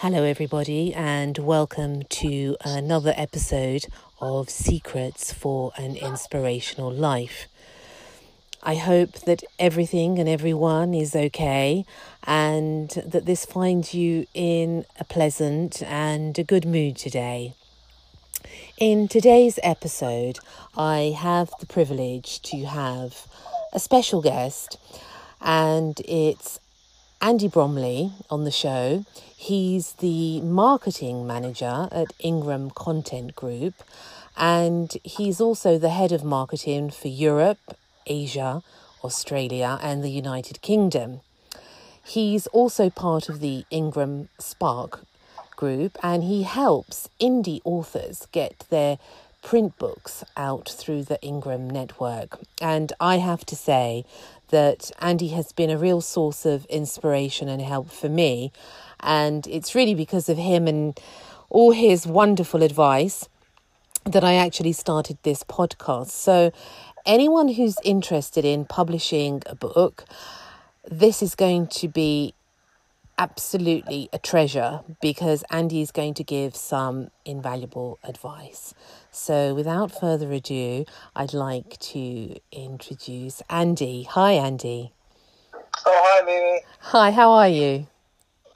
Hello, everybody, and welcome to another episode of Secrets for an Inspirational Life. I hope that everything and everyone is okay and that this finds you in a pleasant and a good mood today. In today's episode, I have the privilege to have a special guest, and it's Andy Bromley on the show. He's the marketing manager at Ingram Content Group, and he's also the head of marketing for Europe, Asia, Australia, and the United Kingdom. He's also part of the Ingram Spark group, and he helps indie authors get their print books out through the Ingram network. And I have to say that Andy has been a real source of inspiration and help for me. And it's really because of him and all his wonderful advice that I actually started this podcast. So, anyone who's interested in publishing a book, this is going to be absolutely a treasure because Andy is going to give some invaluable advice. So, without further ado, I'd like to introduce Andy. Hi, Andy. Oh, hi, Mimi. Hi, how are you?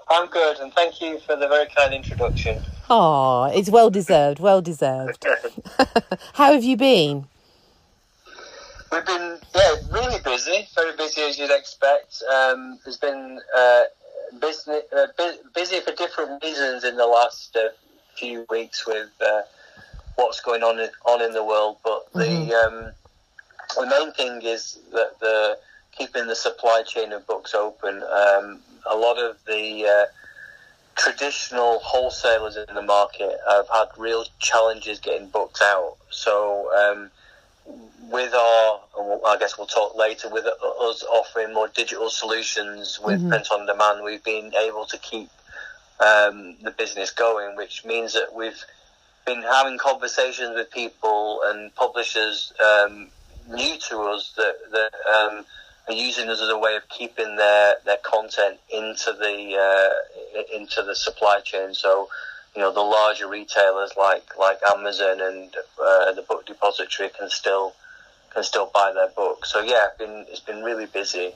I'm good, and thank you for the very kind introduction. Oh, it's well deserved, well deserved. how have you been? We've been, yeah, really busy, very busy as you'd expect. Um, there's been uh, business, uh, busy for different reasons in the last uh, few weeks with uh, what's going on in, on in the world. But the um, the main thing is that the keeping the supply chain of books open. Um, a lot of the uh, traditional wholesalers in the market have had real challenges getting books out. So. Um, with our, I guess we'll talk later, with us offering more digital solutions with print on demand, we've been able to keep um, the business going, which means that we've been having conversations with people and publishers um, new to us that, that um, are using us as a way of keeping their, their content into the uh, into the supply chain. So you know the larger retailers like like Amazon and uh, the Book Depository can still can still buy their books. So yeah, it's been it's been really busy.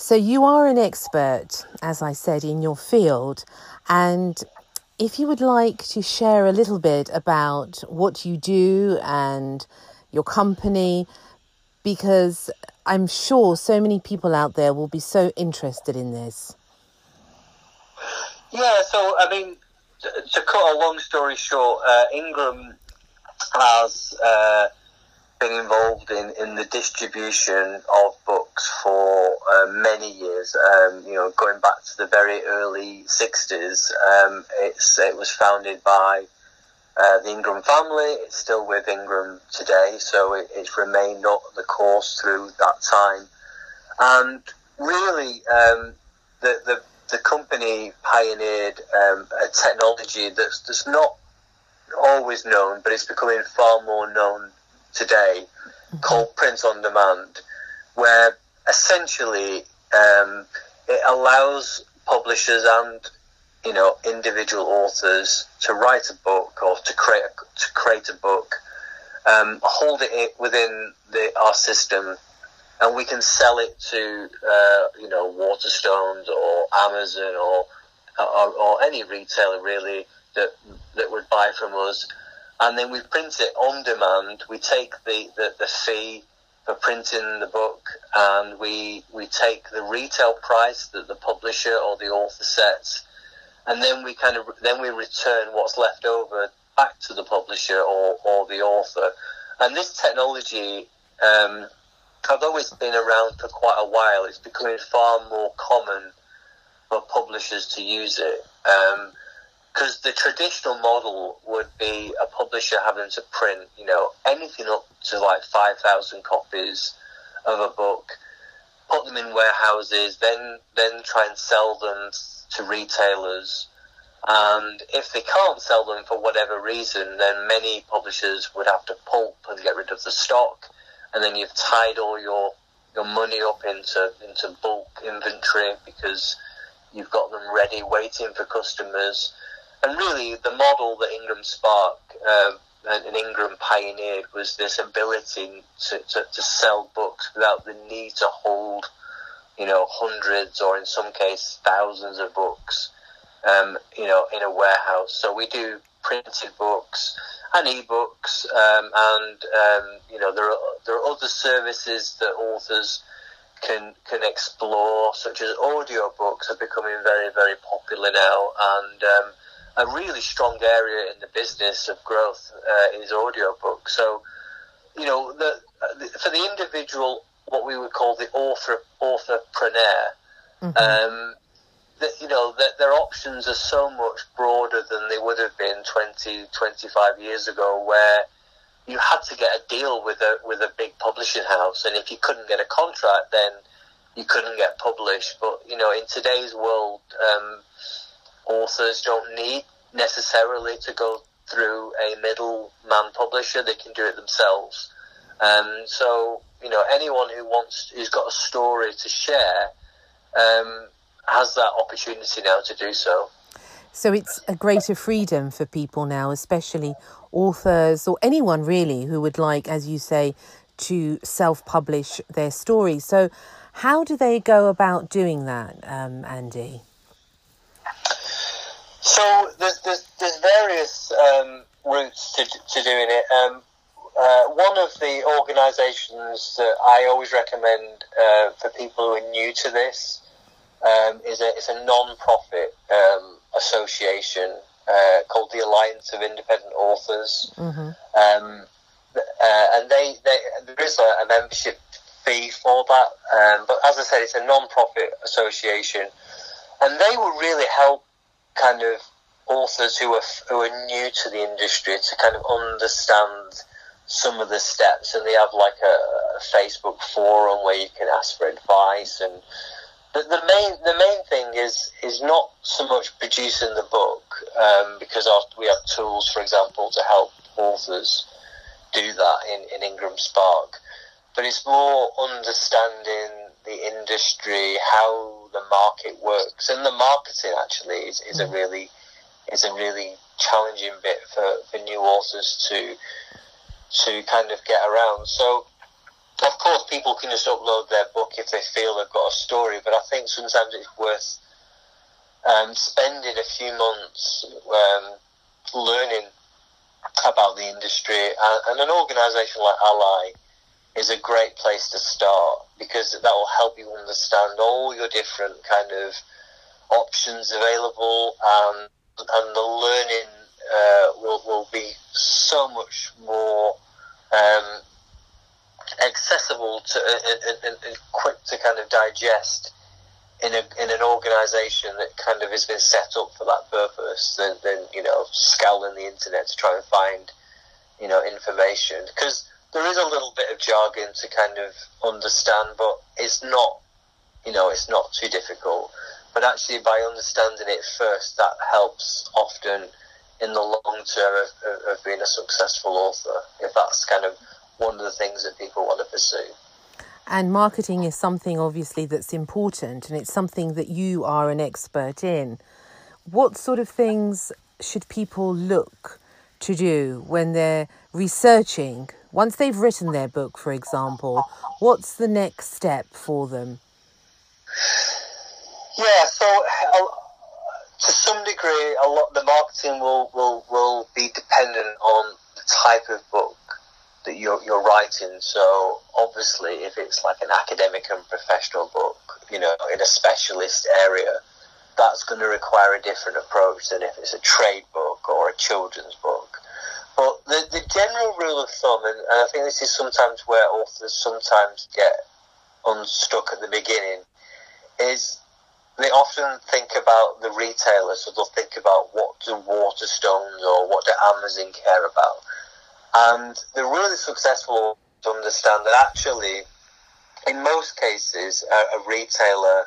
So, you are an expert, as I said, in your field. And if you would like to share a little bit about what you do and your company, because I'm sure so many people out there will be so interested in this. Yeah, so I mean, to, cut a long story short, uh, Ingram has uh, been involved in, in the distribution of books for uh, many years. Um, you know, going back to the very early '60s, um, it's it was founded by uh, the Ingram family. It's still with Ingram today, so it, it's remained up the course through that time. And really, um, the, the the company pioneered um, a technology that's that's not always known, but it's becoming far more known today, called print on demand, where essentially um, it allows publishers and you know individual authors to write a book or to create a, to create a book, um, hold it within the, our system, and we can sell it to uh, you know Waterstones or Amazon or, or or any retailer really that that would buy from us. and then we print it on demand. We take the, the, the fee for printing the book, and we we take the retail price that the publisher or the author sets, and then we kind of then we return what's left over back to the publisher or, or the author. And this technology, um, although it's been around for quite a while, it's becoming far more common for publishers to use it. because um, the traditional model would be a publisher having to print, you know, anything up to like 5,000 copies of a book, put them in warehouses, then, then try and sell them to retailers. And if they can't sell them for whatever reason, then many publishers would have to pulp and get rid of the stock. And then you've tied all your, your money up into, into bulk inventory because you've got them ready, waiting for customers. And really, the model that Ingram Spark uh, and Ingram pioneered was this ability to, to, to, sell books without the need to hold, you know, hundreds or in some cases thousands of books, um, you know, in a warehouse. So we do printed books and ebooks, um, and um, you know, there are there are other services that authors can can explore, such as audiobooks are becoming very very popular now, and um, a really strong area in the business of growth uh, is audiobooks. So, you know, the, the, for the individual, what we would call the author authorpreneur, mm-hmm. That you know that their options are so much broader than they would have been 20, 25 years ago, where you had to get a deal with a with a big publishing house, and if you couldn't get a contract, then you couldn't get published. But you know, in today's world, um, authors don't need necessarily to go through a middleman publisher; they can do it themselves. Um, so you know, anyone who wants who's got a story to share um, has that opportunity now to do so. So it's a greater freedom for people now, especially authors or anyone really who would like, as you say, to self publish their story. So, how do they go about doing that, um, Andy? So, there's, there's, there's various um, routes to, to doing it. Um, uh, one of the organisations that I always recommend uh, for people who are new to this um, is a, it's a non-profit um, association uh, called the Alliance of Independent Authors, mm-hmm. um, uh, and they, they there is a, a, membership fee for that. Um, but as I said, it's a non-profit association, and they will really help kind of authors who are who are new to the industry to kind of understand some of the steps, and they have like a, a Facebook forum where you can ask for advice and the, the main the main thing is is not so much producing the book um, because we have tools, for example, to help authors do that in, in Ingram Spark, but it's more understanding the industry, how the market works, and the marketing actually is, is a mm. really is a really challenging bit for, for new authors to to kind of get around. So of course, people can just upload their book if they feel they've got a story, but I think sometimes it's worth um, spending a few months um, learning about the industry. And, an organisation like ALLi is a great place to start because that will help you understand all your different kind of options available, and and the learning uh, will will be so much more. Um, accessible to and, and, quick to kind of digest in a in an organisation that kind of has been set up for that purpose than, than you know scouring the internet to try and find you know information because there is a little bit of jargon to kind of understand, but it's not you know it's not too difficult. But actually, by understanding it first, that helps often in the long term of, of, of being a successful author. If that's kind of one of the things that people want to pursue. And marketing is something obviously that's important and it's something that you are an expert in. What sort of things should people look to do when they're researching? Once they've written their book, for example, what's the next step for them? Yeah, so uh, to some degree, a lot the marketing will, will, will be dependent on the type of book that you're, you're writing. So obviously, if it's like an academic and professional book, you know, in a specialist area, that's going to require a different approach than if it's a trade book or a children's book. But the, the general rule of thumb, and, and I think this is sometimes where authors sometimes get unstuck at the beginning, is they often think about the retailer, so they'll think about what do Waterstones or what do Amazon care about. And they're really successful to understand that actually, in most cases, a, a retailer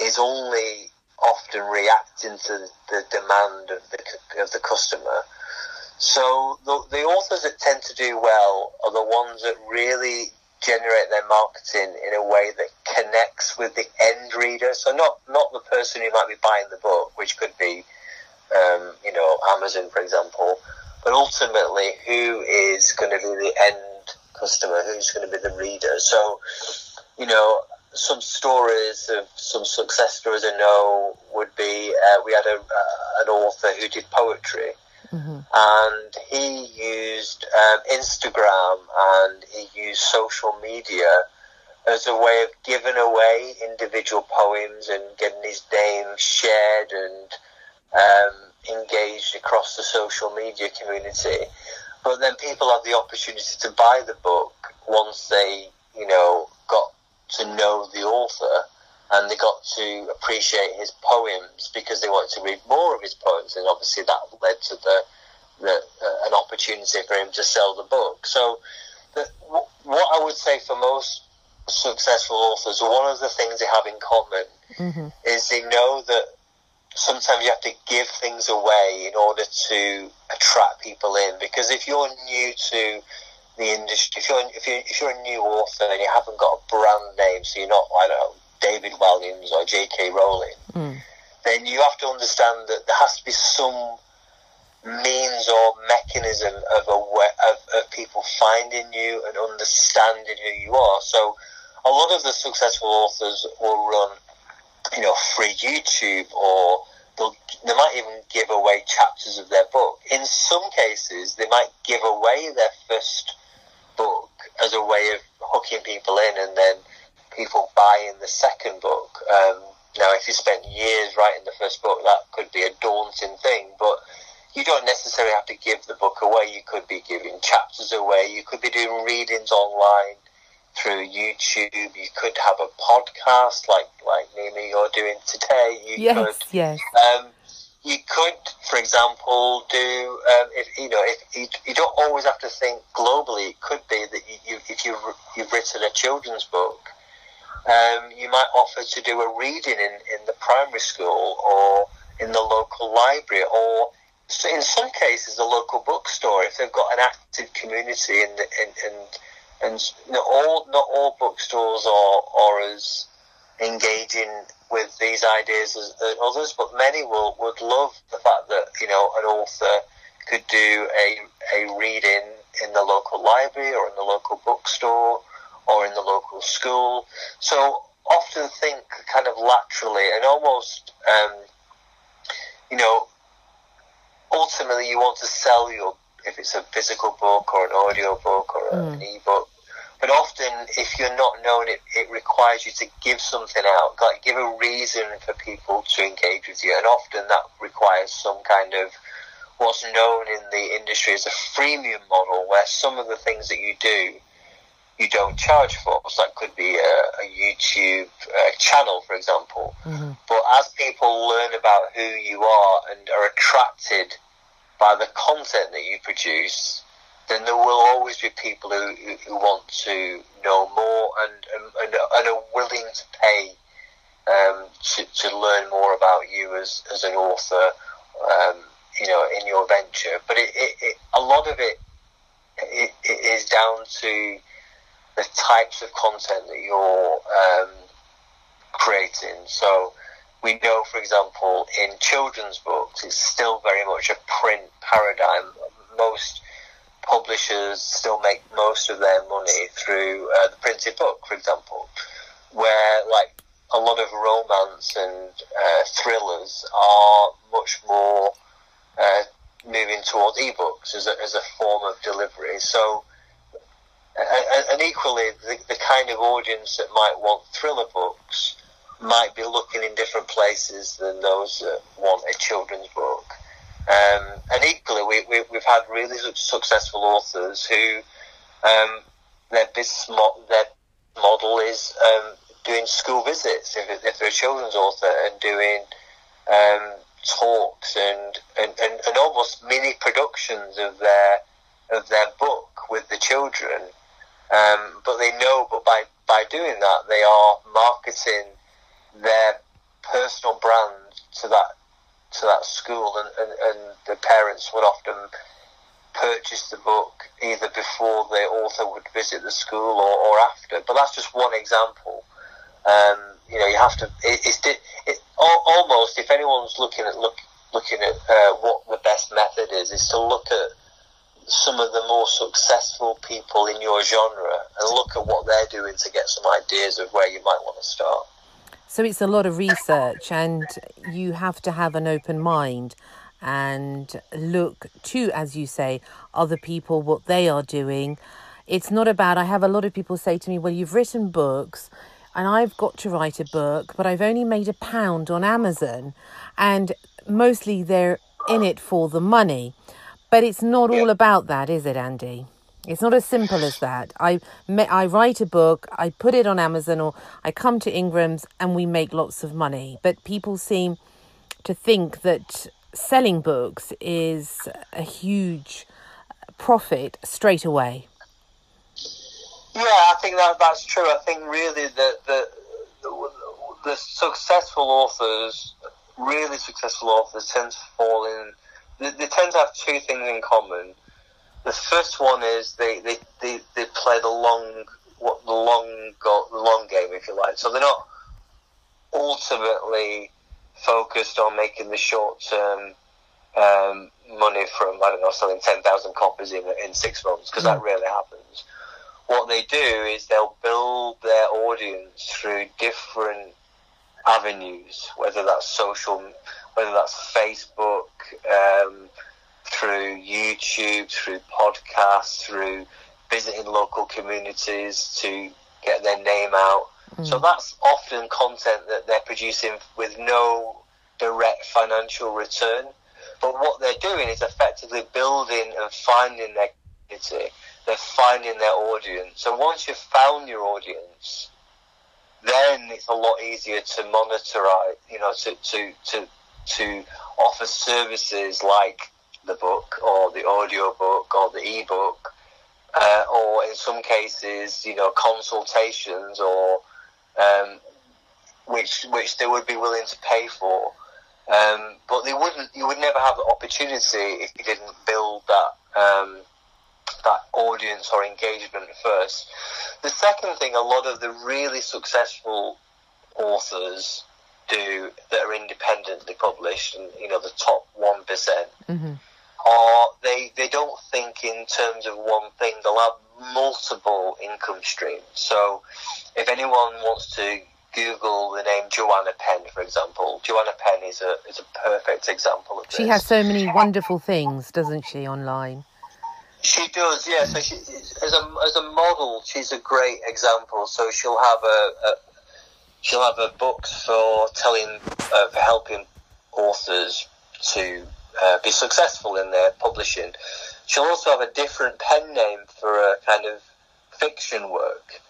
is only often reacting to the demand of the of the customer. So the, the authors that tend to do well are the ones that really generate their marketing in a way that connects with the end reader. So not not the person who might be buying the book, which could be, um, you know, Amazon, for example, but ultimately who is going to be the end customer, who's going to be the reader. So, you know, some stories of some success stories I know would be uh, we had a, uh, an author who did poetry Mm-hmm. And he used um, Instagram and he used social media as a way of giving away individual poems and getting his name shared and um, engaged across the social media community. But then people have the opportunity to buy the book once they, you know, got to know the author and they got to appreciate his poems because they wanted to read more of his poems, and obviously that led to the, the uh, an opportunity for him to sell the book. So, the, what I would say for most successful authors, one of the things they have in common mm-hmm. is they know that sometimes you have to give things away in order to attract people in. Because if you're new to the industry, if you're if you if you're a new author and you haven't got a brand name, so you're not I don't know David Walliams or J.K. Rowling, mm. then you have to understand that there has to be some means or mechanism of, a, of, of people finding you and understanding who you are. So a lot of the successful authors will run, you know, free YouTube or they'll, they might even give away chapters of their book. In some cases, they might give away their first book as a way of hooking people in and then people buying the second book. Um, now, if you spent years writing the first book, that could be a daunting thing, but you don't necessarily have to give the book away. You could be giving chapters away. You could be doing readings online through YouTube. You could have a podcast like like Nina you're doing today. You yes, could, yes. Um, you could, for example, do um, if you know if you, you, don't always have to think globally. It could be that you, you if you you've written a children's book um, you might offer to do a reading in, in the primary school or in the local library or in some cases the local bookstore if they've got an active community and and and, not all not all bookstores are, are as engaging with these ideas as, as others, but many will would love the fact that you know an author could do a a reading in the local library or in the local bookstore or in the local school. So often think kind of laterally and almost, um, you know, ultimately you want to sell your, if it's a physical book or an audio book or mm. an ebook. But often, if you're not known, it, it requires you to give something out, like give a reason for people to engage with you. And often that requires some kind of what's known in the industry as a freemium model, where some of the things that you do you don't charge for. So that could be a, a YouTube uh, channel, for example. Mm-hmm. But as people learn about who you are and are attracted by the content that you produce, then there will always be people who, who, who want to know more and, and, and are willing to pay um, to, to learn more about you as, as an author, um, you know, in your venture. But it, it, it, a lot of it, it, it is down to the types of content that you're um, creating. So we know, for example, in children's books, it's still very much a print paradigm. Most publishers still make most of their money through uh, the printed book, for example, where like a lot of romance and uh, thrillers are much more uh, moving towards ebooks as a, as a form of delivery. So, and, and equally, the, the kind of audience that might want thriller books might be looking in different places than those that want a children's book. Um, and equally, we, we, have had really successful authors who um, their business mo- their model is um, doing school visits if, if, they're a children's author and doing um, talks and, and, and, and, almost mini productions of their of their book with the children. Um, but they know, but by, by doing that, they are marketing their personal brand to that to that school, and, and, and the parents would often purchase the book either before the author would visit the school or, or after. But that's just one example. Um, you know, you have to. It, it's it, almost if anyone's looking at look looking at uh, what the best method is, is to look at some of the more successful people in your genre and look at what they're doing to get some ideas of where you might want to start. So it's a lot of research, and you have to have an open mind and look to, as you say, other people, what they are doing. It's not about, I have a lot of people say to me, well, you've written books and I've got to write a book, but I've only made a pound on Amazon, and mostly they're in it for the money. But it's not all about that, is it, Andy? It's not as simple as that. I I write a book, I put it on Amazon, or I come to Ingram's and we make lots of money. But people seem to think that selling books is a huge uh, profit straight away. Yeah, I think that that's true. I think really that the, the the successful authors, really successful authors, tend to fall in. They tend to have two things in common the first one is they, they, they, they play the long what the long go, the long game, if you like. So they're not ultimately focused on making the short term um, money from I don't know selling ten thousand copies in in six months because mm. that rarely happens. What they do is they'll build their audience through different avenues, whether that's social, whether that's Facebook. Um, through YouTube, through podcasts, through visiting local communities to get their name out. Mm. So that's often content that they're producing with no direct financial return. But what they're doing is effectively building and finding their community. They're finding their audience. So once you've found your audience, then it's a lot easier to monitor, you know, to, to, to, to offer services like the book or the audio book or the ebook, uh, or in some cases, you know, consultations or um, which which they would be willing to pay for. Um, but they wouldn't. You would never have the opportunity if you didn't build that um, that audience or engagement first. The second thing, a lot of the really successful authors do that are independently published, and you know the top one mm-hmm or they they don't think in terms of one thing. They'll have multiple income streams. So, if anyone wants to Google the name Joanna Penn, for example, Joanna Penn is a is a perfect example of this. She has so many wonderful things, doesn't she, online? She does, yeah. So she, as a as a model, she's a great example. So she'll have a, a she'll have a books for telling uh, for helping authors to uh, be successful in their publishing. She'll also have a different pen name for a kind of fiction work.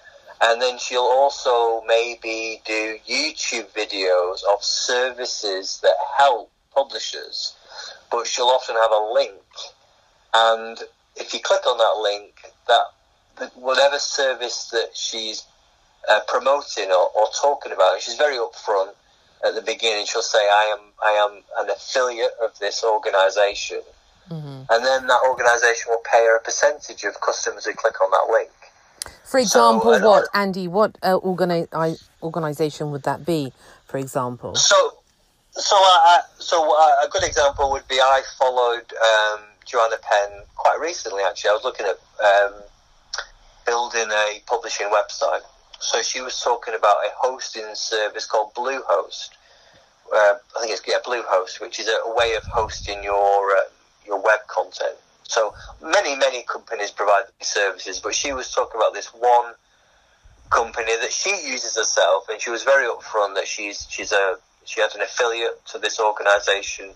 And then she'll also maybe do YouTube videos of services that help publishers. But she'll often have a link. And if you click on that link, that whatever service that she's uh, promoting or, or talking about, she's very upfront at the beginning she'll say I am I am an affiliate of this organisation, mm-hmm. and then that organisation will pay her a percentage of customers who click on that link. For example, so, what Andy? What uh, organi- organisation would that be? For example, so so uh, so uh, a good example would be I followed um, Joanna Penn quite recently. Actually, I was looking at um, building a publishing website so she was talking about a hosting service called Bluehost. Uh, I think it's yeah Bluehost, which is a, way of hosting your uh, your web content. So many, many companies provide these services, but she was talking about this one company that she uses herself, and she was very upfront that she's she's a she has an affiliate to this organisation.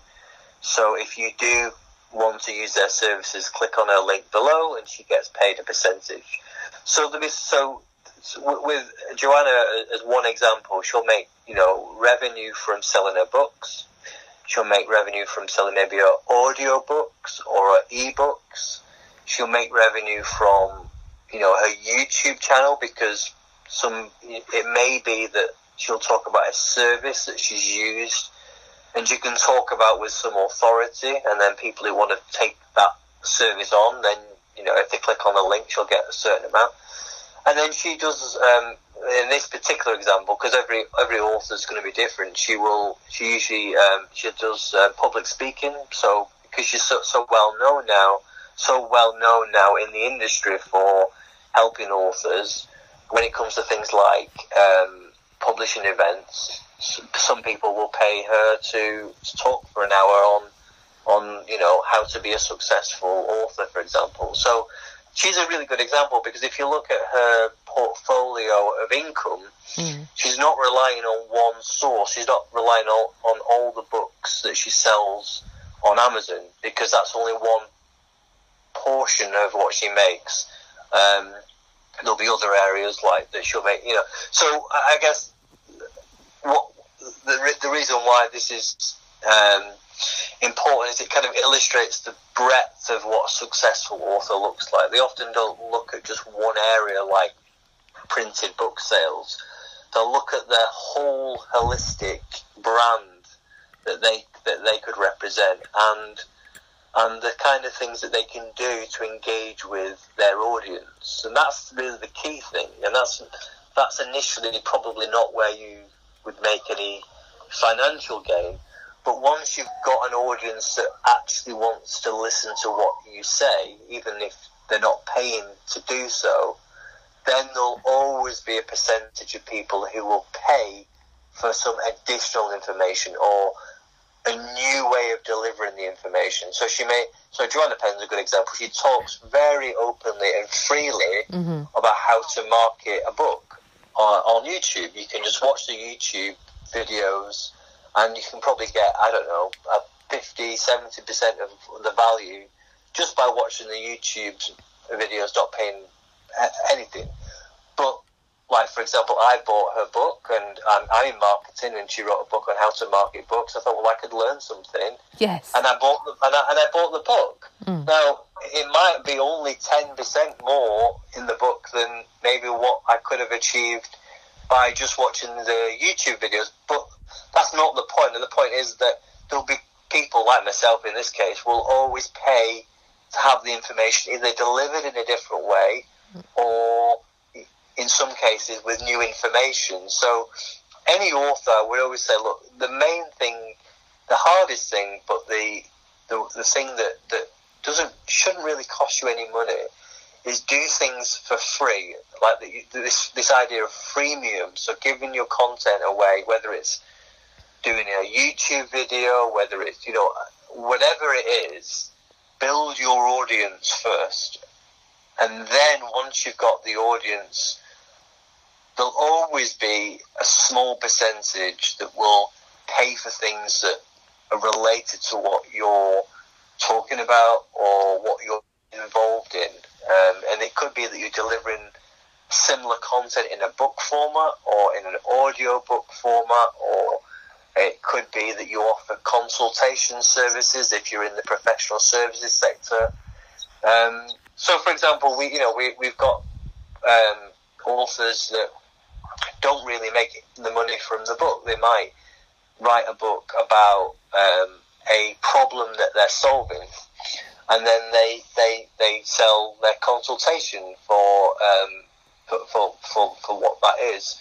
So if you do want to use their services, click on her link below, and she gets paid a percentage. So there is so, with Joanna as one example, she'll make you know revenue from selling her books. She'll make revenue from selling maybe her audio books or her ebooks. She'll make revenue from you know her YouTube channel because some it may be that she'll talk about a service that she's used and you can talk about with some authority and then people who want to take that service on then you know if they click on the link she'll get a certain amount and then she does um, in this particular example because every every author is going to be different she will she usually um, she does uh, public speaking so because she's so, so well known now so well known now in the industry for helping authors when it comes to things like um, publishing events, some people will pay her to, to talk for an hour on on you know how to be a successful author, for example. So she's a really good example because if you look at her portfolio of income, mm. she's not relying on one source. She's not relying on, on all the books that she sells on Amazon because that's only one portion of what she makes. Um, there'll be other areas like that she'll make, you know. So I guess what the, the reason why this is um, important is it kind of illustrates the breadth of what a successful author looks like. They often don't look at just one area like printed book sales. They'll look at their whole holistic brand that they that they could represent and and the kind of things that they can do to engage with their audience. And that's really the key thing. And that's that's initially probably not where you would make any financial gain. But once you've got an audience that actually wants to listen to what you say, even if they're not paying to do so, then there'll always be a percentage of people who will pay for some additional information or a new way of delivering the information. So she may, so Joanna Penn's a good example. She talks very openly and freely mm-hmm. about how to market a book on, on YouTube. You can just watch the YouTube videos and you can probably get, I don't know, a 50, 70% of the value just by watching the YouTube videos, not paying anything. But like for example, I bought her book, and I'm, I'm, in marketing, and she wrote a book on how to market books. I thought, well, I could learn something. Yes. And I bought the, and I, and I bought the book. Mm. Now it might be only ten percent more in the book than maybe what I could have achieved by just watching the YouTube videos, but that's not the point. And the point is that there'll be people like myself in this case will always pay to have the information either delivered in a different way or in some cases with new information. So any author would always say, look, the main thing, the hardest thing, but the the, the thing that, that doesn't shouldn't really cost you any money is do things for free, like the, this this idea of freemium. So giving your content away, whether it's doing a YouTube video, whether it's you know whatever it is, build your audience first, and then once you've got the audience there'll always be a small percentage that will pay for things that are related to what you're talking about or what you're involved in. Um, and it could be that you're delivering similar content in a book format or in an audio book format or it could be that you offer consultation services if you're in the professional services sector. Um, so, for example, we you know we we've got um, authors that don't really make the money from the book. They might write a book about um, a problem that they're solving, and then they they they sell their consultation for um, for, for, for, for what that is.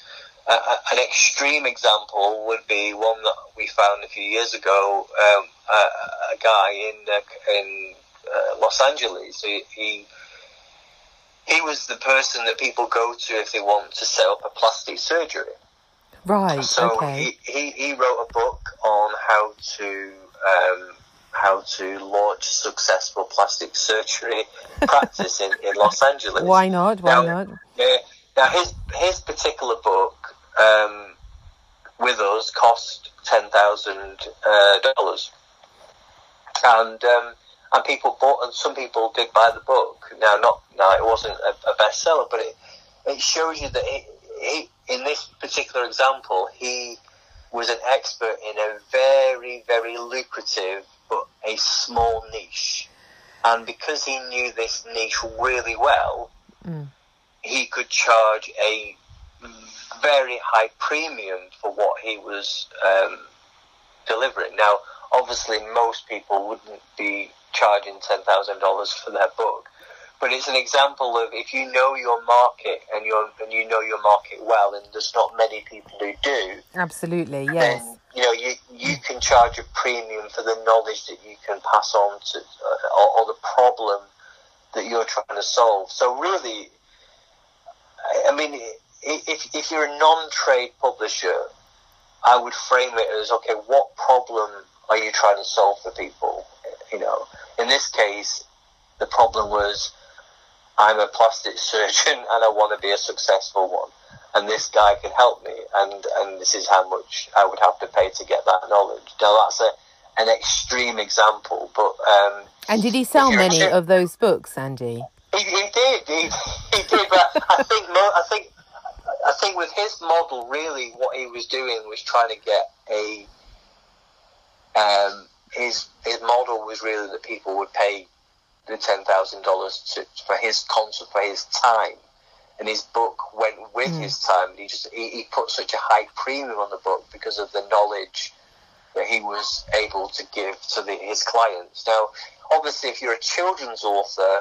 An extreme example would be one that we found a few years ago. Um, a, a, guy in uh, in uh, Los Angeles. He, he he was the person that people go to if they want to set up a plastic surgery. Right. So okay. he, he, he wrote a book on how to um, how to launch successful plastic surgery practice in, in Los Angeles. Why not? Why now, not? Uh, now his his particular book um, with us cost ten thousand uh, dollars, and um, and people bought and some people did buy the book. Now, not now it wasn't a, a bestseller, but it it shows you that he, he in this particular example he was an expert in a very very lucrative but a small niche, and because he knew this niche really well, Mm. he could charge a very high premium for what he was um, delivering. Now, obviously, most people wouldn't be charging ten thousand dollars for their book, but it's an example of if you know your market and you and you know your market well, and there's not many people who do, Absolutely, yes. then you know you you can charge a premium for the knowledge that you can pass on to uh, or, or the problem that you're trying to solve. So really, I- I mean, if if you're a non-trade publisher, I would frame it as okay, what problem are you trying to solve for people? You know, in this case, the problem was I'm a plastic surgeon and I want to be a successful one, and this guy can help me, and and this is how much I would have to pay to get that knowledge. Now that's a an extreme example, but um, And did he sell many of those books, Andy? he, he did. He, he did. But I think. I think. I think with his model, really, what he was doing was trying to get a. Um, his his model was really that people would pay the ten thousand dollars for his concert for his time, and his book went with Mm. his time. And he just he, he put such a high premium on the book because of the knowledge that he was able to give to the, his clients. Now, obviously, if you're a children's author,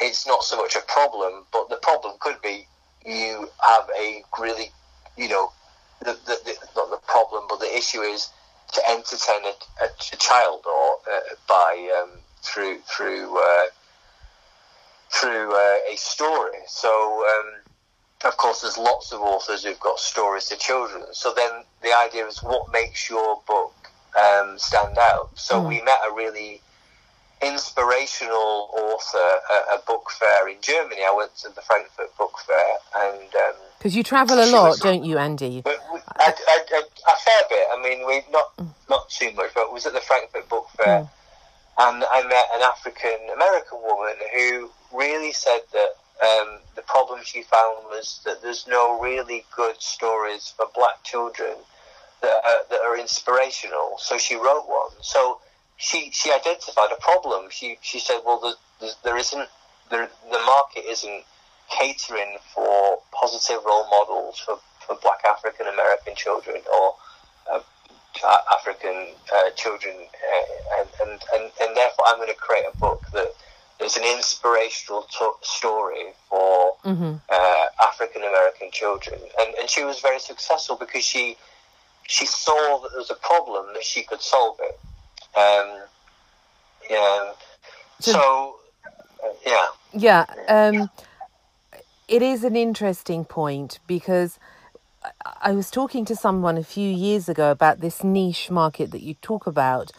it's not so much a problem, but the problem could be you have a really, you know, the, the, the, not the problem, but the issue is to entertain a, a, a child or uh, by um, through through uh, through uh, a story. So, um, of course, there's lots of authors who've got stories to children. So then the idea is what makes your book um, stand out. So Mm. we met a really inspirational author at a book fair in Germany. I went to the Frankfurt Book Fair, and um, Because you travel a lot, was- don't you, Andy? but we, a, fair bit. I mean, we not not too much, but it was at the Frankfurt Book Fair, and I met an African American woman who really said that um, the problem she found was that there's no really good stories for black children that are, that are inspirational. So she wrote one. So she she identified a problem. She she said, well, there's, there's, there isn't there, the market isn't catering for positive role models for, for black African American children or uh, African uh, children, uh, and, and, and, and therefore I'm going to create a book that is an inspirational to- story for hmm uh, African American children, and and she was very successful because she she saw that there was a problem that she could solve it. Um, yeah. So- So, uh, yeah. Yeah, um, it is an interesting point because I- I was talking to someone a few years ago about this niche market that you talk about,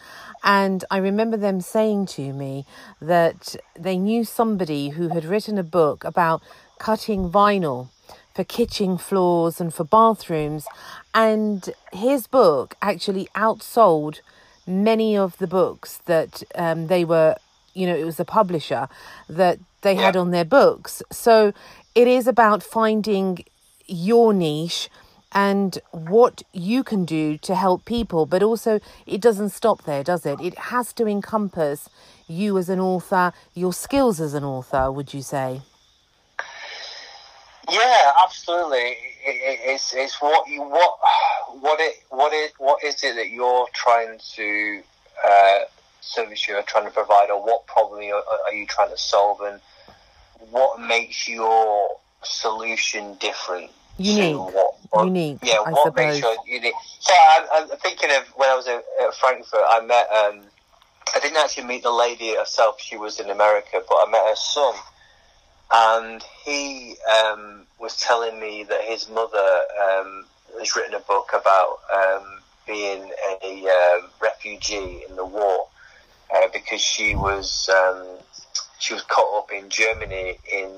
and I remember them saying to me that they knew somebody who had written a book about cutting vinyl for kitchen floors and for bathrooms, and his book actually outsold many of the books that um, they were you know, it was a publisher that they had on their books. So it is about finding your niche and what you can do to help people, but also it doesn't stop there, does it? It has to encompass you as an author, your skills as an author, would you say? Yeah, absolutely. It, it, it's it's what you what what it what it what is it that you're trying to uh, service you're trying to provide, or what problem you're, are you trying to solve, and what makes your solution different? Unique. To what, what- Unique, Yeah, I what makes suppose. your unique? So I'm, I'm thinking of when I was at, at Frankfurt. I met. Um, I didn't actually meet the lady herself. She was in America, but I met her son and he um, was telling me that his mother um, has written a book about um, being a um, refugee in the war, uh, because she was um, she was caught up in Germany in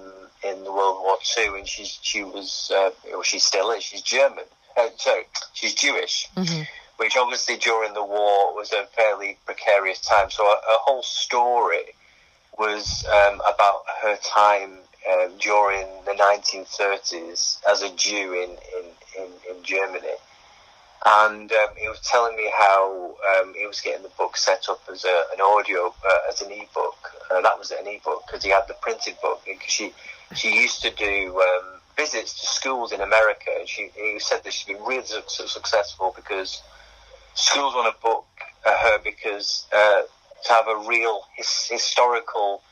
in the World War Two, and she's she was uh, well, she still is. She's German. Uh, sorry, she's Jewish. Mm-hmm. Which obviously during the war was a fairly precarious time. So her, her whole story was um, about her time um, during the 1930s as a Jew in, in, in, in Germany. And um, he was telling me how um, he was getting the book set up as a, an audio, uh, as an ebook. Uh, that was an ebook because he had the printed book. Because she she used to do um, visits to schools in America, and she he said that she's been really su- successful because schools want to book uh, her because uh, to have a real his, historical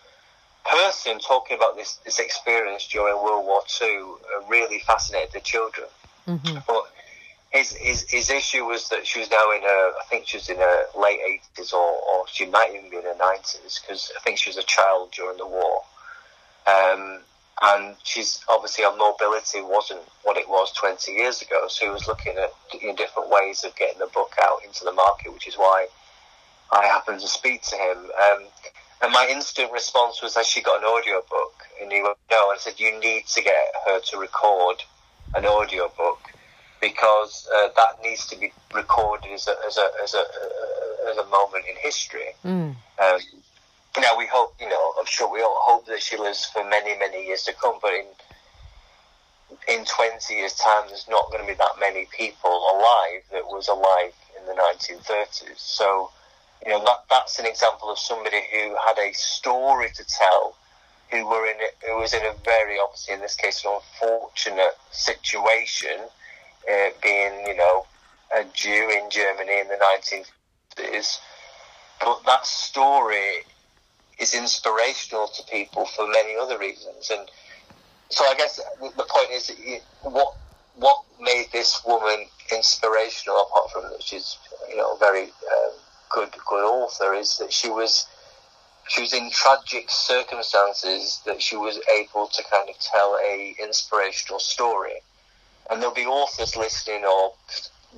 person talking about this this experience during World War Two uh, really fascinated the children. Mm-hmm. But his, his his issue was that she was now in her I think she was in her late eighties or, or she might even be in her nineties because I think she was a child during the war. Um, and she's obviously her mobility wasn't what it was 20 years ago. So he was looking at different ways of getting the book out into the market, which is why I happened to speak to him. Um, and my instant response was that she got an audio book, and he went no. And I said you need to get her to record an audio book because uh, that needs to be recorded as a as a as a, as a moment in history. Mm. Um, now we hope, you know, I'm sure we all hope that she lives for many, many years to come. But in in 20 years' time, there's not going to be that many people alive that was alive in the 1930s. So, you know, that that's an example of somebody who had a story to tell, who were in it, who was in a very obviously in this case an unfortunate situation, uh, being you know a Jew in Germany in the 1930s. But that story is inspirational to people for many other reasons. And so I guess the point is what what made this woman inspirational, apart from that she's you know very um, good good author, is that she was she was in tragic circumstances that she was able to kind of tell a inspirational story. And there'll be authors listening, or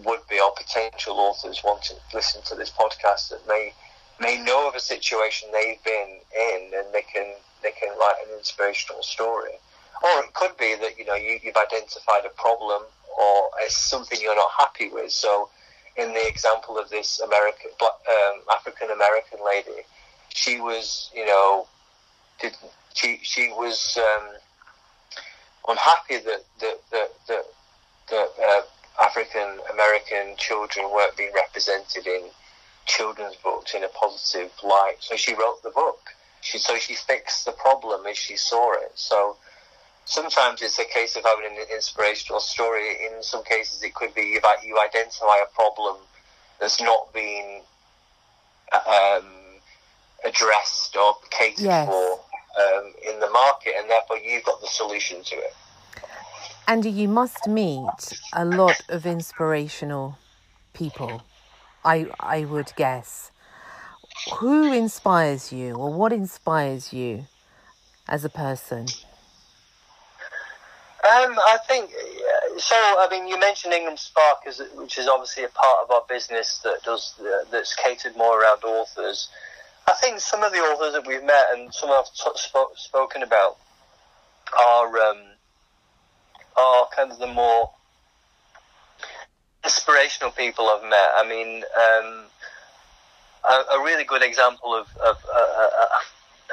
would be, or potential authors wanting to listen to this podcast that may may know of a situation they've been in and they can they can write an inspirational story. Or it could be that you know you, you've identified a problem or it's something you're not happy with. So, in the example of this American um, African American lady, she was you know did she she was um, unhappy that that that that, that uh, African American children weren't being represented in children's books in a positive light. So she wrote the book. She so she fixed the problem as she saw it. So sometimes it's a case of having an inspirational story. In some cases, it could be you you identify a problem that's not been um, addressed or catered Yes. for um, in the market, and therefore you've got the solution to it. Andy, you must meet a lot of inspirational people. I I would guess. Who inspires you, or what inspires you as a person? Um, I think uh, so. I mean, you mentioned Ingram Spark, which is obviously a part of our business that does uh, that's catered more around authors. I think some of the authors that we've met and some I've t- sp- spoken about are um, are kind of the more inspirational people I've met. I mean, um, a, a really good example of, of uh, uh,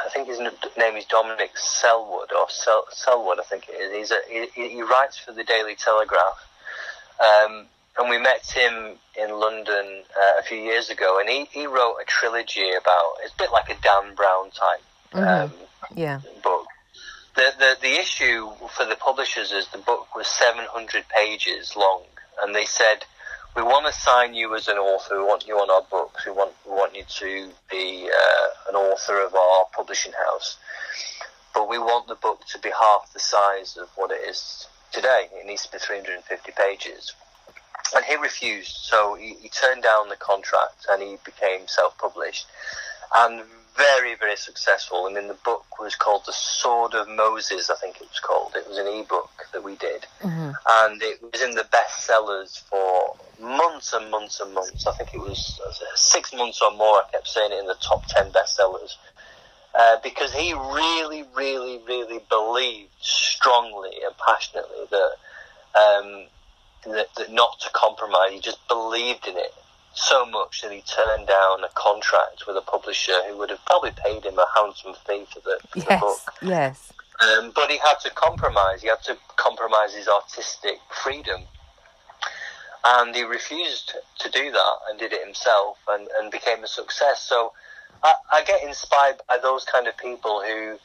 I think his name is Dominic Selwood or Sel- Selwood, I think it is. He's a, he, he writes for the Daily Telegraph, um, and we met him in London uh, a few years ago, and he, he wrote a trilogy about. It's a bit like a Dan Brown type um, Yeah. book. The, the the issue for the publishers is the book was 700 pages long, and they said, "We want to sign you as an author. We want you on our books. We want we want you to be uh, an author of our publishing house, but we want the book to be half the size of what it is today. It needs to be 350 pages." And he refused, so he, he turned down the contract and he became self-published. And very, very successful. I mean, the book was called The Sword of Moses, I think it was called. It was an ebook that we did. Mm-hmm. And it was in the bestsellers for months and months and months. I think it was six months or more. I kept saying it in the top 10 bestsellers. Uh, because he really, really, really believed strongly and passionately that, um, that, that not to compromise. He just believed in it so much that he turned down a contract with a publisher who would have probably paid him a handsome fee for the, for yes, the book. Yes. Um, but he had to compromise. He had to compromise his artistic freedom. And he refused to do that and did it himself and, and became a success. So I, I get inspired by those kind of people who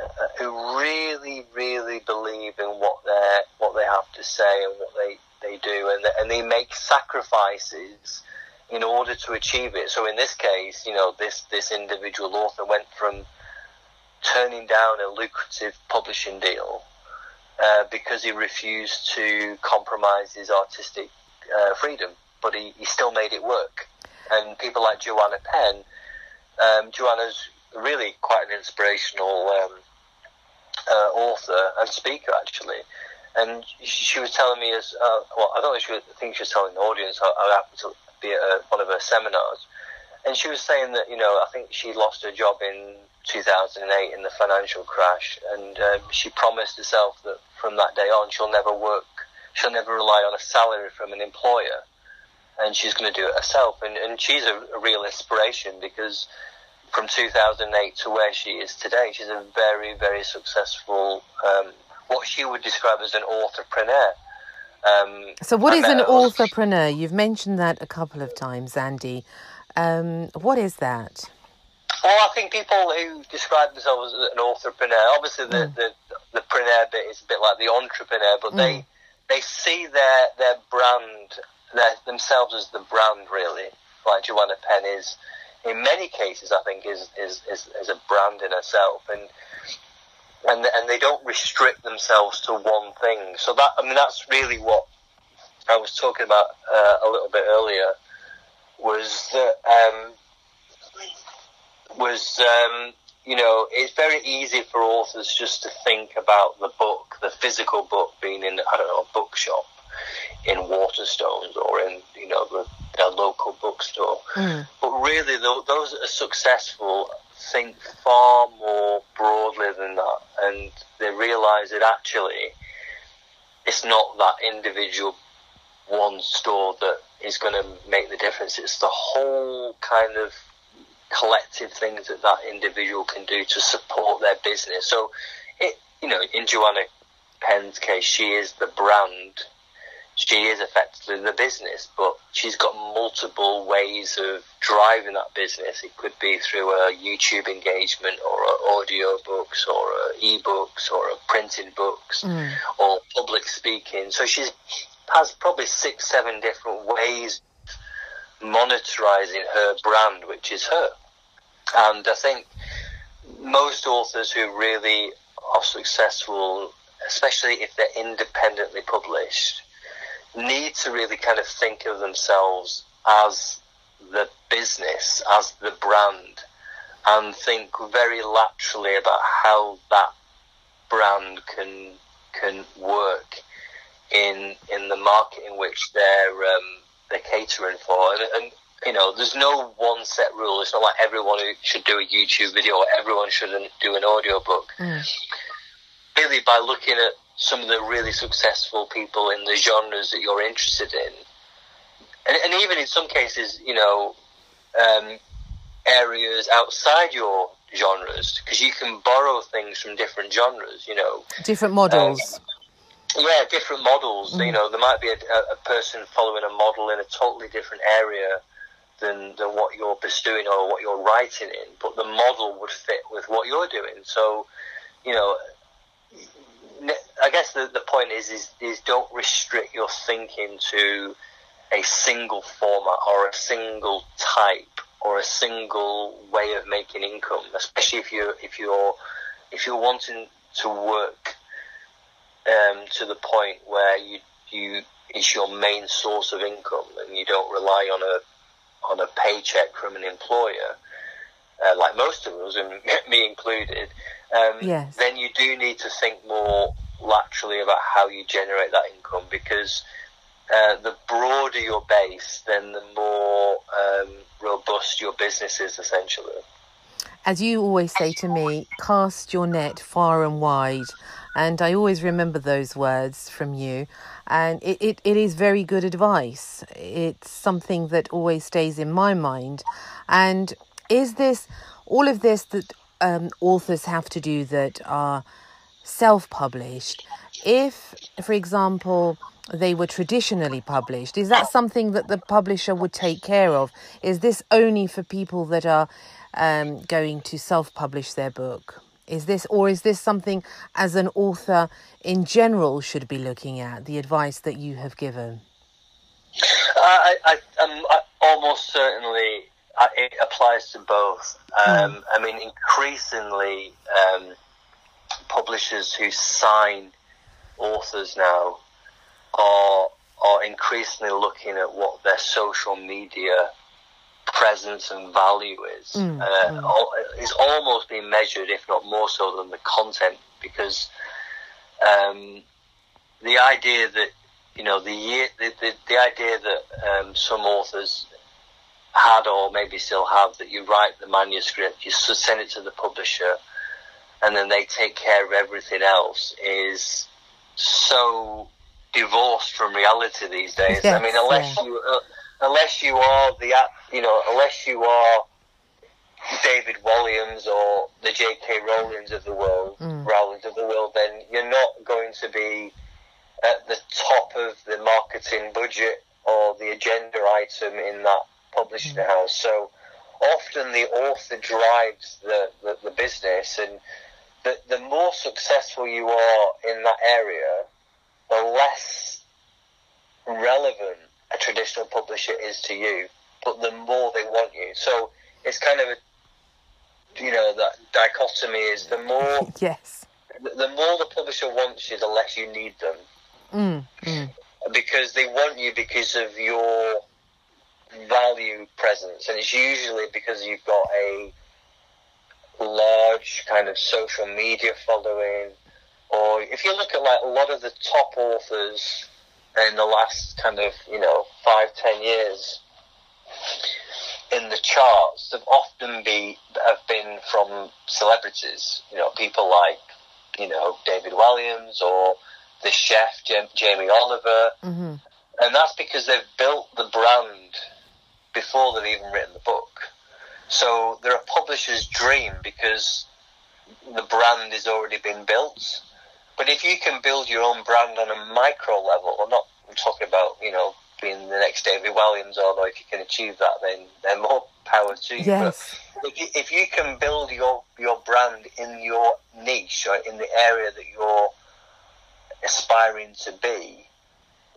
uh, who really, really believe in what they what they have to say and what they, they do, and and they make sacrifices in order to achieve it. So in this case, you know, this this individual author went from turning down a lucrative publishing deal uh, because he refused to compromise his artistic uh, freedom, but he, he still made it work. And people like Joanna Penn, um, Joanna's really quite an inspirational um, uh, author and speaker, actually. And she, was telling me as uh, well. I don't know. If she was, I think she was telling the audience. I, I happened to be at a, one of her seminars, and she was saying that you know I think she lost her job in 2008 in the financial crash, and uh, she promised herself that from that day on she'll never work, she'll never rely on a salary from an employer, and she's going to do it herself. And, and she's a, a real inspiration because from 2008 to where she is today, she's a very very successful. Um, what she would describe as an entrepreneur. Um, so, what is an entrepreneur? You've mentioned that a couple of times, Andy. Um, what is that? Well, I think people who describe themselves as an entrepreneur, obviously the, Mm. the, the preneur bit is a bit like the entrepreneur, but Mm. they they see their their brand, their, themselves as the brand, really, like Joanna Penn is. In many cases, I think is is, is, is a brand in herself, and and and they don't restrict themselves to one thing. So that I mean, that's really what I was talking about uh, a little bit earlier. Was that um, was um, you know it's very easy for authors just to think about the book, the physical book, being in I don't know a bookshop in Waterstones or in you know the, their local bookstore. Mm. But really, tho- those that are successful think far more broadly than that, and they realise that actually it's not that individual one store that is going to make the difference. It's the whole kind of collective things that that individual can do to support their business. So, it you know, in Joanna Penn's case, she is the brand. She is effectively the business, but she's got multiple ways of driving that business. It could be through a YouTube engagement, or audio books, or a e-books, or a printed books, Mm. or public speaking. So she has probably six, seven different ways of monetizing her brand, which is her. And I think most authors who really are successful, especially if they're independently published, need to really kind of think of themselves as the business, as the brand, and think very laterally about how that brand can can work in in the market in which they're um, they're catering for. And, and you know, there's no one set rule. It's not like everyone should do a YouTube video or everyone shouldn't do an audio book. Mm. Really, by looking at some of the really successful people in the genres that you're interested in, and, and even in some cases, you know, um, areas outside your genres, because you can borrow things from different genres. You know, Different um, models. yeah, different models. You mm. know, there might be a, a, person following a model in a totally different area than than what you're bestowing or what you're writing in, but the model would fit with what you're doing. So, you know, I guess the, the point is, is is don't restrict your thinking to a single format or a single type or a single way of making income, especially if you if you're if you're wanting to work um, to the point where you you it's your main source of income and you don't rely on a on a paycheck from an employer. uh, like most of us, and me included, um, Yes. then you do need to think more laterally about how you generate that income because uh, the broader your base, then the more um, robust your business is, essentially. As you always say to me, cast your net far and wide. And I always remember those words from you. And it, it, it is very good advice. It's something that always stays in my mind. And is this all of this that um, authors have to do that are self published? If, for example, they were traditionally published, is that something that the publisher would take care of? Is this only for people that are um, going to self publish their book? Is this, or is this something as an author in general should be looking at, the advice that you have given? I, I, I'm I, almost certainly I, it applies to both. Um, I mean, increasingly, um, publishers who sign authors now are are increasingly looking at what their social media presence and value is. Mm, uh, mm. It's almost being measured, if not more so, than the content, because um, the idea that you know the year the, the, the idea that um, some authors had or maybe still have that you write the manuscript, you send it to the publisher, and then they take care of everything else is so divorced from reality these days. I mean, unless yeah. you uh, unless you are the you know unless you are David Walliams or the J.K. Rowlings of the world, Mm. Rowlings of the world, then you're not going to be at the top of the marketing budget or the agenda item in that publishing house. So often the author drives the, the, the business, and the, the more successful you are in that area, the less relevant a traditional publisher is to you, but the more they want you. So it's kind of a you know that dichotomy is the more Yes. the more the publisher wants you, the less you need them Mm, mm. because they want you because of your value presence, and it's usually because you've got a large kind of social media following, or if you look at like a lot of the top authors in the last kind of you know five ten years in the charts have often be have been from celebrities, you know, people like you know David Walliams or the chef Jam- Jamie Oliver, hmm and that's because they've built the brand before they've even written the book. So they're a publisher's dream because the brand has already been built. But if you can build your own brand on a micro level, I'm not I'm talking about, you know, being the next David Walliams, although if you can achieve that, then, then more power to you. Yes. But if you, if you can build your, your brand in your niche or in the area that you're aspiring to be,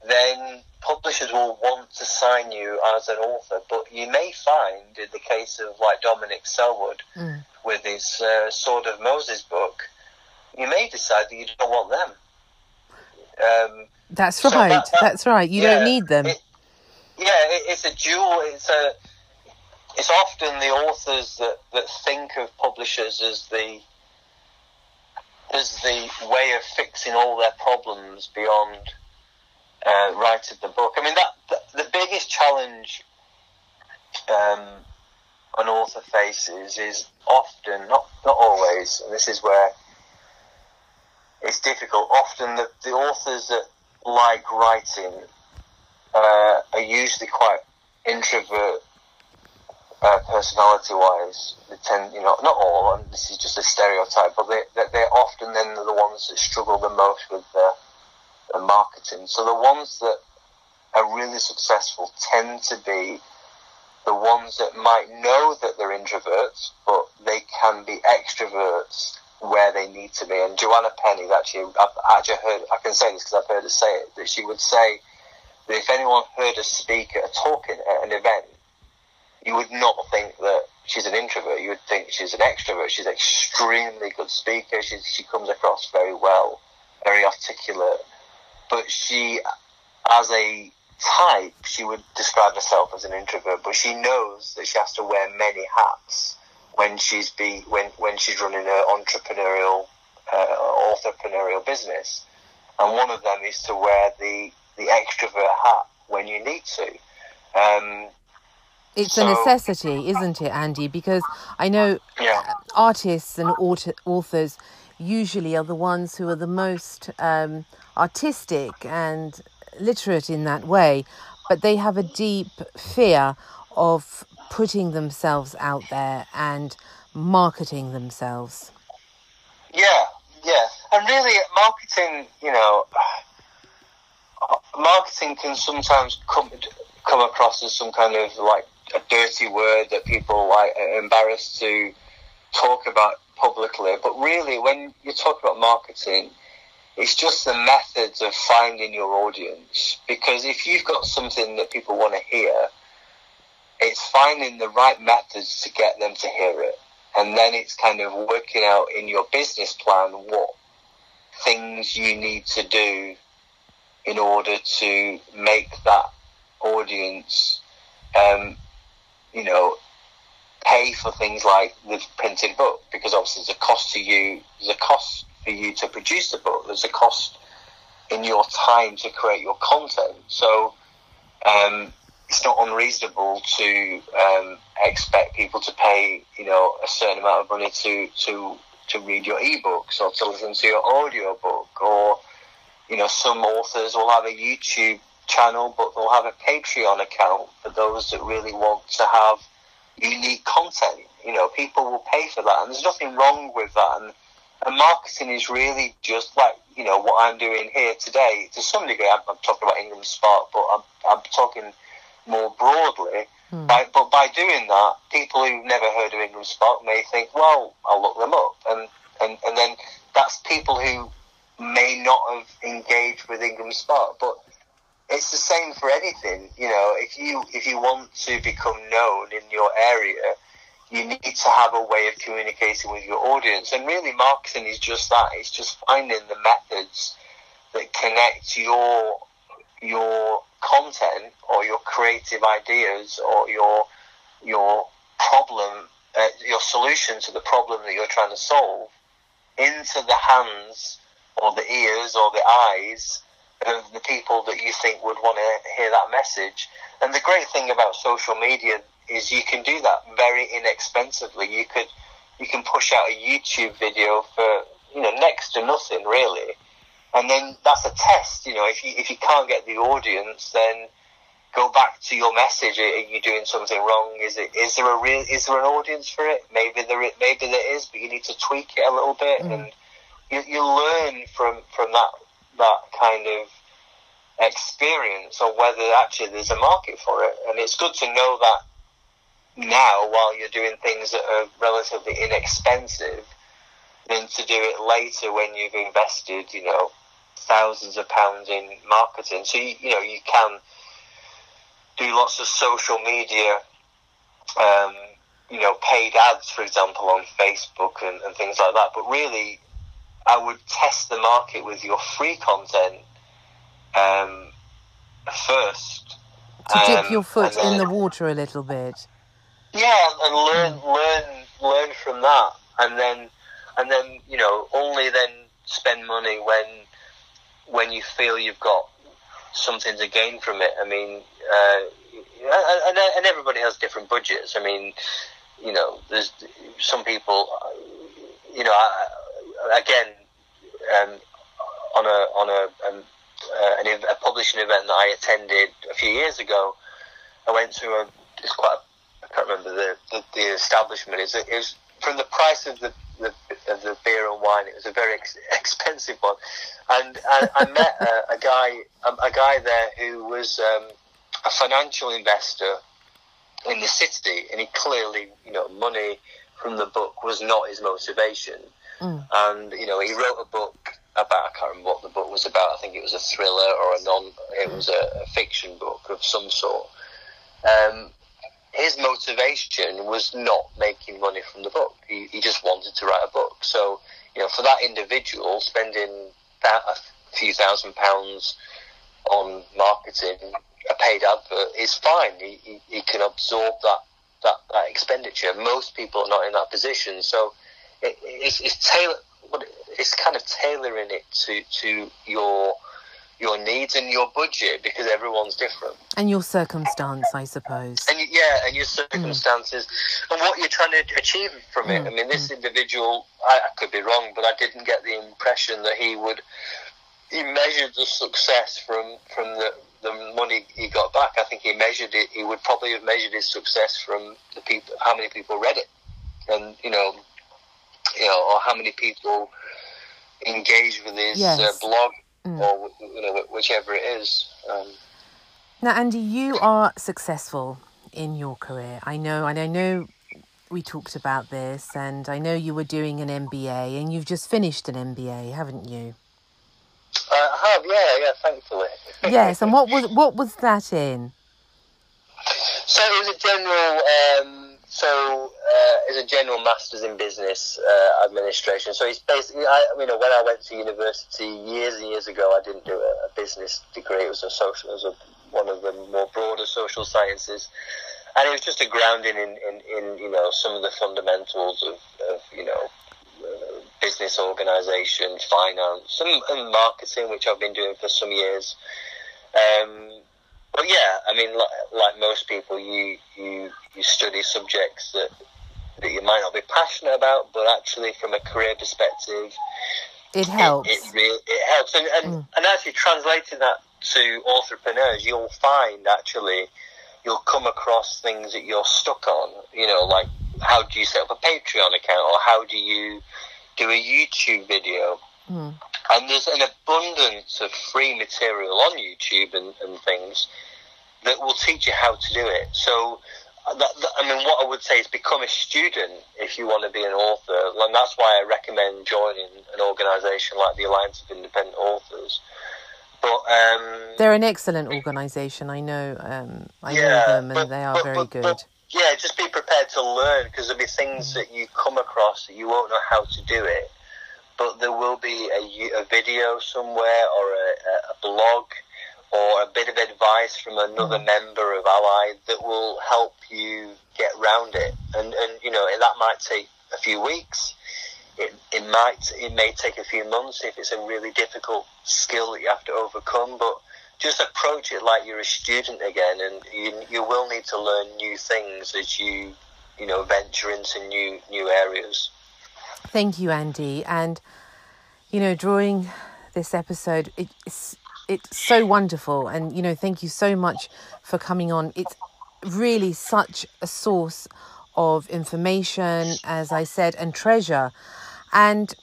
then publishers will want to sign you as an author. But you may find, in the case of like Dominic Selwood Mm. with his uh, Sword of Moses book, you may decide that you don't want them. Um, That's So right. that- that- That's right. You yeah, don't need them. it- yeah, it, it's a jewel. It's a. It's often the authors that, that think of publishers as the as the way of fixing all their problems beyond uh, writing the book. I mean, that the, the biggest challenge um, an author faces is often, not not always, and this is where it's difficult. Often, the, the authors that like writing uh, are usually quite introvert uh, personality-wise. They tend, you know, not all, and this is just a stereotype, but they, they- they're often then the ones that struggle the most with the, the marketing. So the ones that are really successful tend to be the ones that might know that they're introverts, but they can be extroverts where they need to be. And Joanna Penn, actually, I've actually heard, I can say this because I've heard her say it, that she would say that if anyone heard her speak talking at an event, you would not think that she's an introvert. You would think she's an extrovert. She's an extremely good speaker. She, she comes across very well, very articulate. But she, as a type, she would describe herself as an introvert. But she knows that she has to wear many hats when she's be when when she's running her entrepreneurial uh, entrepreneurial business, and one of them is to wear the the extrovert hat when you need to. Um, it's so, a necessity, isn't it, Andy? Because I know yeah. artists and authors usually are the ones who are the most um, artistic and literate in that way, but they have a deep fear of putting themselves out there and marketing themselves. Yeah, yeah. And really, marketing, you know, uh, marketing can sometimes come, come across as some kind of like a dirty word that people like are embarrassed to talk about publicly. But really, when you talk about marketing, it's just the methods of finding your audience. Because if you've got something that people want to hear, it's finding the right methods to get them to hear it. And then it's kind of working out in your business plan what things you need to do in order to make that audience um, you know, pay for things like the printed book because obviously there's a cost to you. There's a cost for you to produce the book. There's a cost in your time to create your content. So um, it's not unreasonable to um, expect people to pay, you know, a certain amount of money to to to read your ebooks or to listen to your audio book or you know some authors will have a YouTube channel, but they'll have a Patreon account for those that really want to have unique content. You know, people will pay for that, and there's nothing wrong with that. And, and marketing is really just like you know what I'm doing here today. To some degree, I'm, I'm talking about Ingram Spark, but I'm, I'm talking more broadly. Hmm. By, but by doing that, people who've never heard of Ingram Spark may think, well, I'll look them up, and and and then that's people who may not have engaged with Ingram Spark, but it's the same for anything. You know, if you if you want to become known in your area, you need to have a way of communicating with your audience. And really, marketing is just that. It's just finding the methods that connect your your content or your creative ideas or your your problem, uh, your solution to the problem that you're trying to solve into the hands or the ears or the eyes of the people that you think would want to hear that message. And the great thing about social media is you can do that very inexpensively. You could you can push out a YouTube video for you know next to nothing really, and then that's a test. You know, if you if you can't get the audience, then go back to your message. Are you doing something wrong? Is it is there a real is there an audience for it? Maybe there maybe there is, but you need to tweak it a little bit, mm. and you, you learn from from that that kind of experience or whether actually there's a market for it. And it's good to know that now while you're doing things that are relatively inexpensive than to do it later when you've invested, you know, thousands of pounds in marketing. So, you, you know, you can do lots of social media, um, you know, paid ads, for example, on Facebook and, and things like that. But really, I would test the market with your free content um, first. To dip um, your foot then, in the water a little bit. Yeah, and learn, mm. learn, learn from that, and then, and then you know, only then spend money when, when you feel you've got something to gain from it. I mean, uh, and, and everybody has different budgets. I mean, you know, there's some people, you know, again, um, on a on a um, uh, an, a publishing event that I attended a few years ago. I went to a it's quite I can't remember the the, the establishment. It's it was from the price of the of the beer and wine. It was a very ex- expensive one, and I, I met a, a guy a, a, guy there who was um, a financial investor in the city, and he clearly you know money from the book was not his motivation. Mm. And you know, he wrote a book about I can't remember what the book was about. I think it was a thriller or a non. It was a, a fiction book of some sort. Um, his motivation was not making money from the book. He, he just wanted to write a book. So you know, for that individual, spending that a few thousand pounds on marketing, a paid advert is fine. He, he, he can absorb that that, that expenditure. Most people are not in that position, so it, it's, it's tailor. It's kind of tailoring it to to your your needs and your budget because everyone's different. And your circumstance, I suppose. And yeah, and your circumstances mm. and what you're trying to achieve from it. Mm. I mean, this mm. individual, I, I, could be wrong, but I didn't get the impression that he would. He measured the success from from the the money he got back. I think he measured it. He would probably have measured his success from the people, how many people read it, and you know, you know, or how many people engaged with his uh, yes. uh, blog mm. or you know whichever it is. Um, now, Andy, you are successful in your career. I know, and I know we talked about this, and I know you were doing an MBA, and you've just finished an MBA, haven't you? Uh, I have, yeah, yeah, thankfully. yes, and what was what was that in? So it was a general. Um, so uh, it's a general master's in business uh, administration. So it's basically, I, you know, when I went to university years and years ago, I didn't do a, a business degree. It was a social, it was a, one of the more broader social sciences, and it was just a grounding in, in, in you know some of the fundamentals of, of you know uh, business organisation, finance, and, and, marketing, which I've been doing for some years. Um, but yeah, I mean, like, like most people, you you you study subjects that that you might not be passionate about, but actually, from a career perspective, it helps. It, it, really, it helps, and and, mm. and actually translating that to entrepreneurs, you'll find actually you'll come across things that you're stuck on. You know, like how do you set up a Patreon account, or how do you do a YouTube video? Mm. And there's an abundance of free material on YouTube and, and things that will teach you how to do it. So, uh, that, that, I mean, what I would say is become a student if you want to be an author. And that's why I recommend joining an organisation like the Alliance of Independent Authors. But um, they're an excellent organisation. I know. Um, I yeah, know them, and but, they are but, very good. yeah, just be prepared to learn because there'll be things mm. that you come across that you won't know how to do it. But there will be a, a video somewhere or a, a blog or a bit of advice from another mm. member of ALLi that will help you get round it. And, and you know, that might take a few weeks. It, it might it may take a few months if it's a really difficult skill that you have to overcome but just approach it like you're a student again and you, you will need to learn new things as you you know venture into new new areas thank you andy and you know drawing this episode it's it's so wonderful. And, you know, thank you so much for coming on. It's really such a source of information, as I said, and treasure. And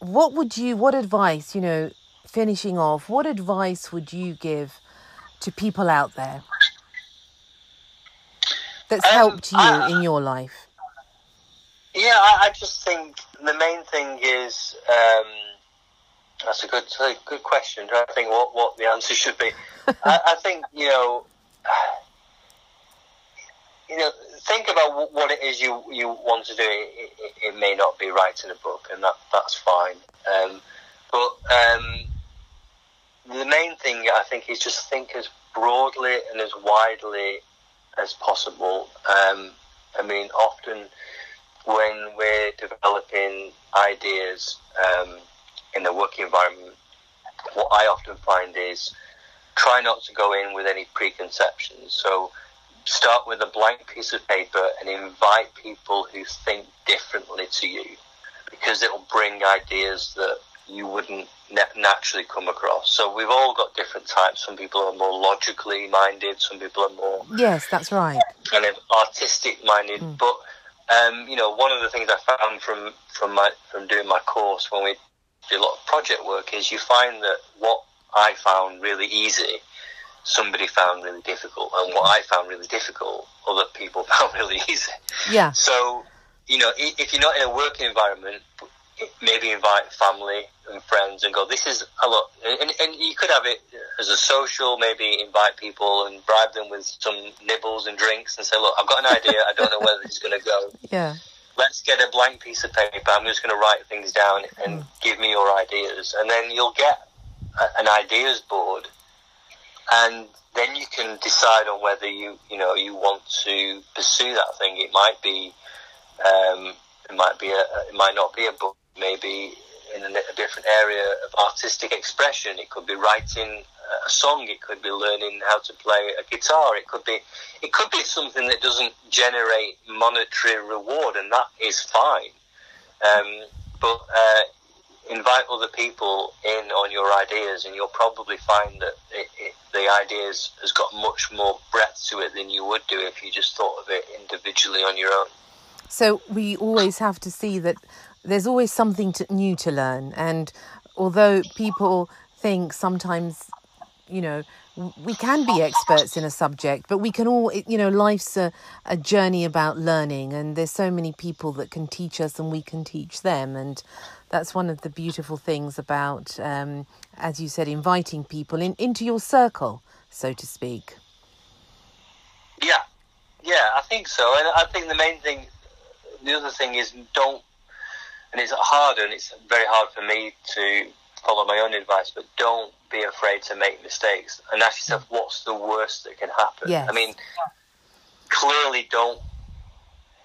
what would you, what advice, you know, finishing off, what advice would you give to people out there that's um, helped you I, in your life? Yeah, I, I, just think the main thing is um, that's a good, a good question. I think what what the answer should be. I, I, think you know, you know, think about what it is you you want to do. It, it, it may not be writing a book, and that that's fine. Um, but um, the main thing I think is just think as broadly and as widely as possible. Um, I mean, often when we're developing ideas. Um, in the working environment, what I often find is try not to go in with any preconceptions. So start with a blank piece of paper and invite people who think differently to you because it'll bring ideas that you wouldn't naturally come across. So we've all got different types. Some people are more logically minded. Some people are more yes, that's right, kind of artistic minded. Mm. But um, you know, one of the things I found from from my from doing my course when we do a lot of project work is you find that what I found really easy, somebody found really difficult, and what I found really difficult, other people found really easy. Yeah. So, you know, if you're not in a working environment, maybe invite family and friends and go, this is a lot. And, and you could have it as a social, maybe invite people and bribe them with some nibbles and drinks and say, look, I've got an idea. I don't know whether it's going to go. Yeah let's get a blank piece of paper. I'm just going to write things down and mm. give me your ideas. And then you'll get a, an ideas board. And then you can decide on whether you you know you want to pursue that thing. It might be um, it might be a it might not be a book. Maybe in a, a different area of artistic expression. It could be writing a song. It could be learning how to play a guitar. It could be it could be something that doesn't generate monetary reward, and that is fine. Um, but uh, invite other people in on your ideas, and you'll probably find that it, it, the ideas has got much more breadth to it than you would do if you just thought of it individually on your own. So we always have to see that there's always something to, new to learn, and although people think sometimes, you know, we can be experts in a subject, but we can all, you know, life's a, a journey about learning, and there's so many people that can teach us and we can teach them. And that's one of the beautiful things about, um, as you said, inviting people in, into your circle, so to speak. Yeah, yeah, I think so. And I think the main thing, the other thing is don't, and it's hard and it's very hard for me to follow my own advice, but don't be afraid to make mistakes and ask yourself what's the worst that can happen. Yes. I mean, clearly don't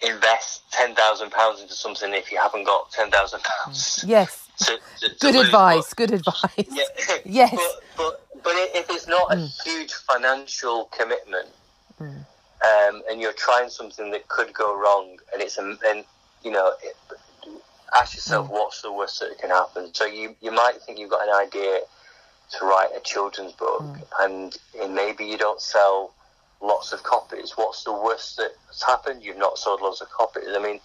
invest ten thousand pounds into something if you haven't got ten thousand pounds. Yes. To, to, good advice. Good advice. Yeah. yes. But, but, but if it's not mm. a huge financial commitment, mm. um, and you're trying something that could go wrong, and it's a, and you know, it, ask yourself mm. what's the worst that can happen. So you you might think you've got an idea to write a children's book, mm. and, and maybe you don't sell lots of copies. What's the worst that's happened? You've not sold lots of copies. I mean,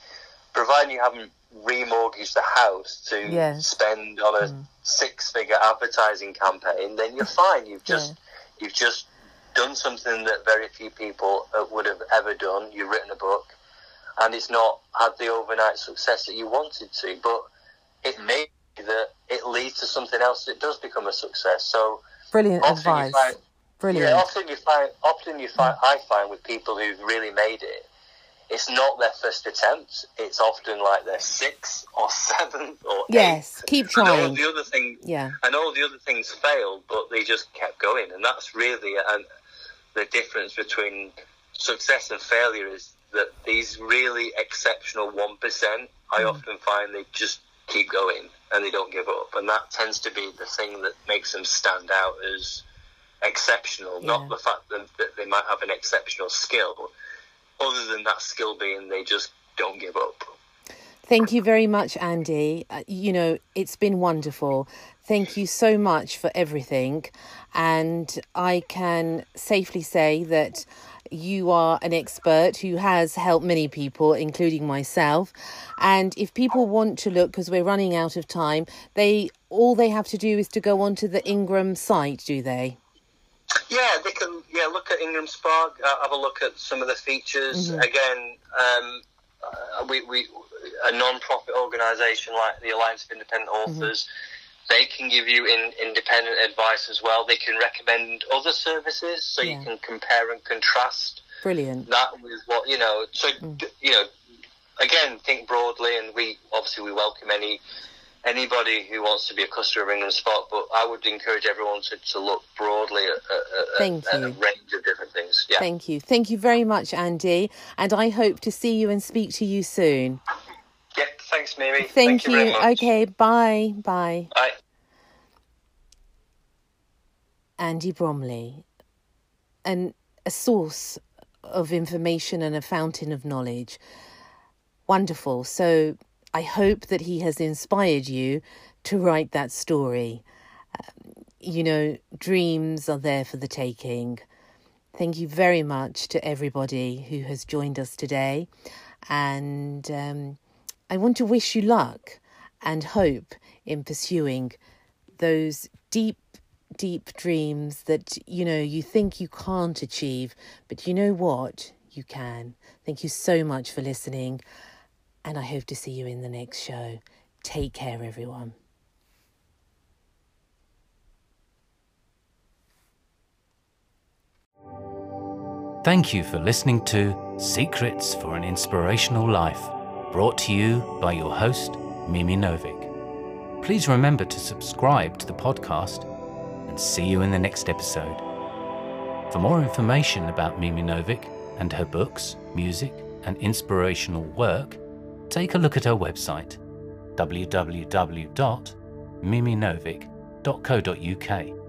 providing you haven't remortgaged the house to yes. spend on a mm. six-figure advertising campaign, then you're fine. You've just yeah. you've just done something that very few people uh, would have ever done. You've written a book, and it's not had the overnight success that you wanted to, but it hmm. may be that it leads to something else that does become a success. So brilliant advice. Find, Brilliant. Yeah, often you find, often you find, I find with people who've really made it, it's not their first attempt. It's often like their sixth or seventh or yes. Eighth. Keep trying. And all the other things, yeah, and all the other things failed, but they just kept going, and that's really and the difference between success and failure is that these really exceptional one percent, I mm. often find they just keep going and they don't give up, and that tends to be the thing that makes them stand out as exceptional, yeah. not the fact that, that they might have an exceptional skill. Other than that skill being they just don't give up. Thank you very much, Andy. Uh, you know, it's been wonderful. Thank you so much for everything. And I can safely say that you are an expert who has helped many people, including myself. And if people want to look, because we're running out of time, they all they have to do is to go onto the Ingram site, do they? Yeah, they can. Yeah, look at Ingram Spark. Uh, have a look at some of the features. Mm-hmm. Again, um, uh, we, we a non-profit organisation like the Alliance of Independent mm-hmm. Authors. Mm-hmm. They can give you in, independent advice as well. They can recommend other services, so yeah. you can compare and contrast. Brilliant. That with what you know. So mm. you know, again, think broadly, and we obviously we welcome any anybody who wants to be a customer of Ingram Spark, but I would encourage everyone to, to look broadly at, at, Thank at, a range of different things. Yeah. Thank you. Thank you very much, Andy. And I hope to see you and speak to you soon. Yeah, thanks, Mary. Thank, Thank you. you okay, bye. Bye. Bye. Andy Bromley, and a source of information and a fountain of knowledge. Wonderful. So I hope that he has inspired you to write that story. Um, you know, dreams are there for the taking. Thank you very much to everybody who has joined us today. And um, I want to wish you luck and hope in pursuing those deep, deep dreams that, you know, you think you can't achieve, but you know what? You can. Thank you so much for listening and I hope to see you in the next show. Take care, everyone. Thank you for listening to Secrets for an Inspirational Life, brought to you by your host, Mimi Novik. Please remember to subscribe to the podcast and see you in the next episode. For more information about Mimi Novik and her books, music, and inspirational work, take a look at her website www.miminovic.co.uk